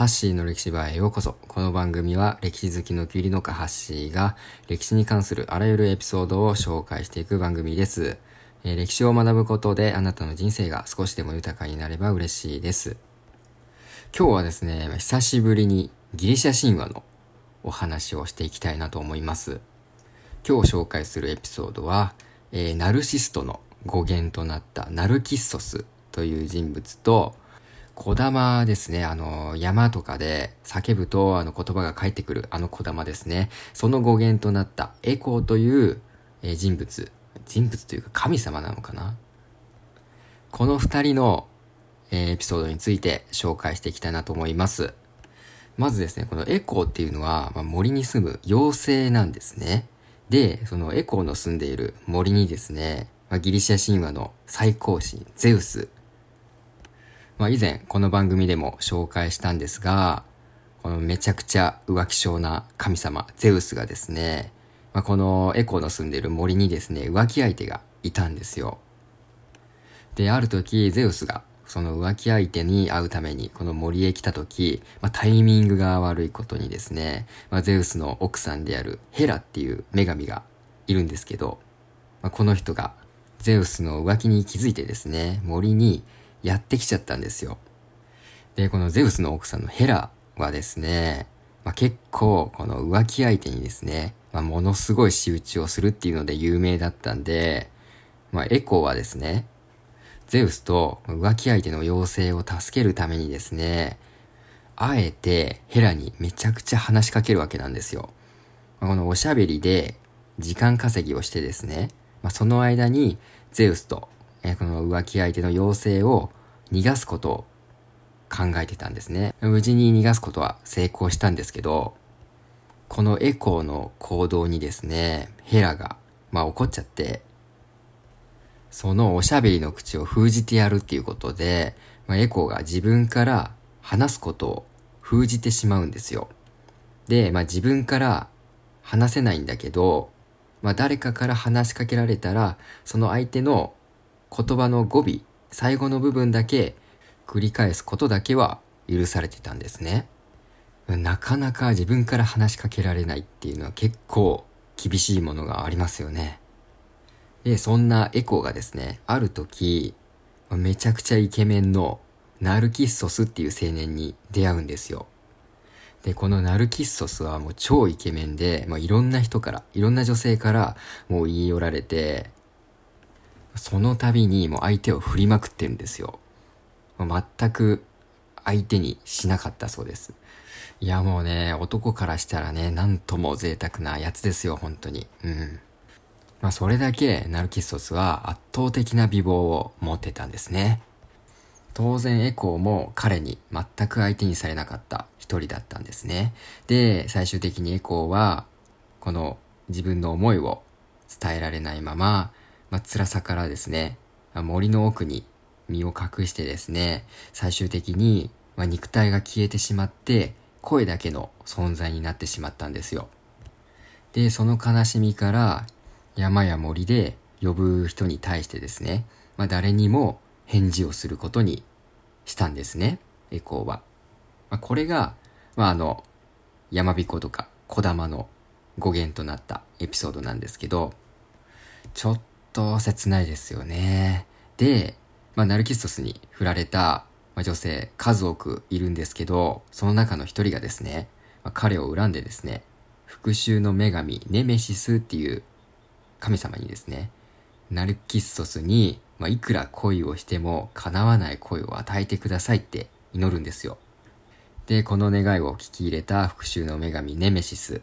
ハッシーの歴史場へようこそ。この番組は歴史好きのキュリノカハッシーが歴史に関するあらゆるエピソードを紹介していく番組です。えー、歴史を学ぶことであなたの人生が少しでも豊かになれば嬉しいです。今日はですね、久しぶりにギリシャ神話のお話をしていきたいなと思います。今日紹介するエピソードは、えー、ナルシストの語源となったナルキッソスという人物と、小玉ですね。あの、山とかで叫ぶとあの言葉が返ってくるあの小玉ですね。その語源となったエコーという、え、人物。人物というか神様なのかな？この二人の、え、エピソードについて紹介していきたいなと思います。まずですね、このエコーっていうのは、まあ、森に住む妖精なんですね。で、そのエコーの住んでいる森にですね、まあ、ギリシャ神話の最高神、ゼウスまあ、以前この番組でも紹介したんですが、このめちゃくちゃ浮気症な神様、ゼウスがですね、まあ、このエコーの住んでる森にですね、浮気相手がいたんですよ。で、ある時、ゼウスがその浮気相手に会うためにこの森へ来た時、まあ、タイミングが悪いことにですね、まあ、ゼウスの奥さんであるヘラっていう女神がいるんですけど、まあ、この人がゼウスの浮気に気づいてですね、森にやってきちゃったんですよ。で、このゼウスの奥さんのヘラはですね、まあ、結構この浮気相手にですね、まあ、ものすごい仕打ちをするっていうので有名だったんで、まあ、エコーはですね、ゼウスと浮気相手の妖精を助けるためにですね、あえてヘラにめちゃくちゃ話しかけるわけなんですよ。まあ、このおしゃべりで時間稼ぎをしてですね、まあ、その間にゼウスとえこの浮気相手の妖精を逃がすことを考えてたんですね。無事に逃がすことは成功したんですけど、このエコーの行動にですね、ヘラが、まあ怒っちゃって、そのおしゃべりの口を封じてやるっていうことで、まあ、エコーが自分から話すことを封じてしまうんですよ。で、まあ自分から話せないんだけど、まあ誰かから話しかけられたら、その相手の言葉の語尾、最後の部分だけ繰り返すことだけは許されてたんですね。なかなか自分から話しかけられないっていうのは結構厳しいものがありますよね。で、そんなエコーがですね、ある時、めちゃくちゃイケメンのナルキッソスっていう青年に出会うんですよ。で、このナルキッソスはもう超イケメンで、まあ、いろんな人から、いろんな女性からもう言い寄られて、その度にもう相手を振りまくってるんですよ。全く相手にしなかったそうです。いやもうね、男からしたらね、なんとも贅沢なやつですよ、本当に。うん。まあそれだけナルキッソスは圧倒的な美貌を持ってたんですね。当然エコーも彼に全く相手にされなかった一人だったんですね。で、最終的にエコーは、この自分の思いを伝えられないまま、まあ、辛さからですね、森の奥に身を隠してですね、最終的に、まあ、肉体が消えてしまって、声だけの存在になってしまったんですよ。で、その悲しみから、山や森で呼ぶ人に対してですね、まあ、誰にも返事をすることにしたんですね、エコーは。まあ、これが、まあ、あの、山彦とか小玉の語源となったエピソードなんですけど、ちょっと切ないですよね。で、まあ、ナルキストスに振られた、まあ、女性数多くいるんですけど、その中の一人がですね、まあ、彼を恨んでですね、復讐の女神ネメシスっていう神様にですね、ナルキッソスに、まあ、いくら恋をしても叶わない恋を与えてくださいって祈るんですよ。で、この願いを聞き入れた復讐の女神ネメシス。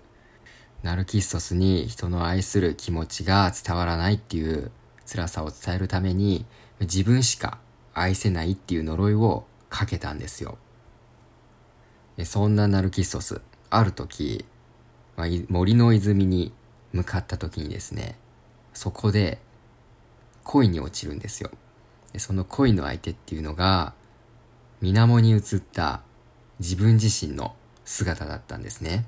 ナルキッソスに人の愛する気持ちが伝わらないっていう辛さを伝えるために自分しか愛せないっていう呪いをかけたんですよ。そんなナルキッソス、ある時、森の泉に向かった時にですね、そこで恋に落ちるんですよ。その恋の相手っていうのが、水面に映った自分自身の姿だったんですね。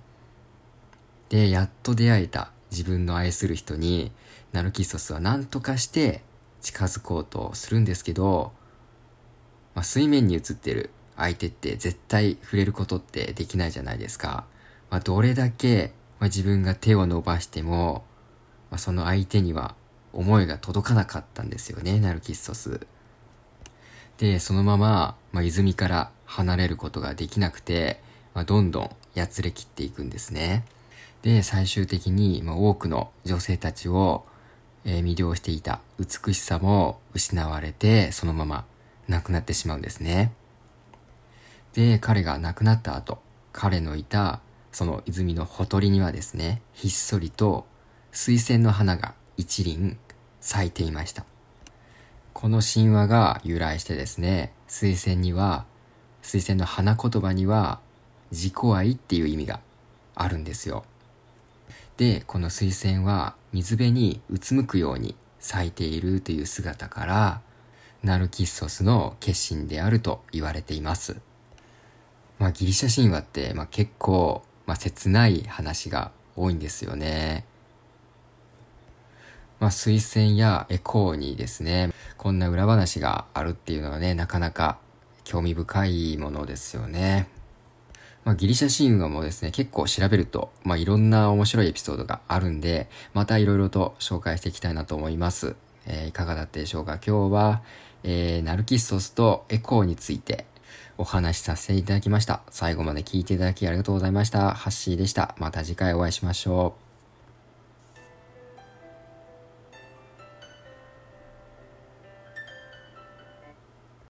で、やっと出会えた自分の愛する人に、ナルキッソスは何とかして近づこうとするんですけど、まあ、水面に映ってる相手って絶対触れることってできないじゃないですか。まあ、どれだけ、まあ、自分が手を伸ばしても、まあ、その相手には思いが届かなかったんですよね、ナルキッソス。で、そのまま、まあ、泉から離れることができなくて、まあ、どんどんやつれ切っていくんですね。で、最終的に、まあ、多くの女性たちを、え、魅了していた美しさも失われて、そのまま亡くなってしまうんですね。で、彼が亡くなった後、彼のいた、その泉のほとりにはですね、ひっそりと水仙の花が一輪咲いていました。この神話が由来してですね、水仙には、水仙の花言葉には、自己愛っていう意味があるんですよ。で、この水仙は水辺にうつむくように咲いているという姿から、ナルキッソスの決心であると言われています。まあギリシャ神話って、まあ、結構、まあ、切ない話が多いんですよね。まあ、推薦やエコーにですね、こんな裏話があるっていうのはね、なかなか興味深いものですよね。まあ、ギリシャ神話もですね、結構調べると、まあ、いろんな面白いエピソードがあるんで、またいろいろと紹介していきたいなと思います。えー、いかがだったでしょうか？今日は、えー、ナルキッソスとエコーについてお話しさせていただきました。最後まで聞いていただきありがとうございました。ハッシーでした。また次回お会いしましょう。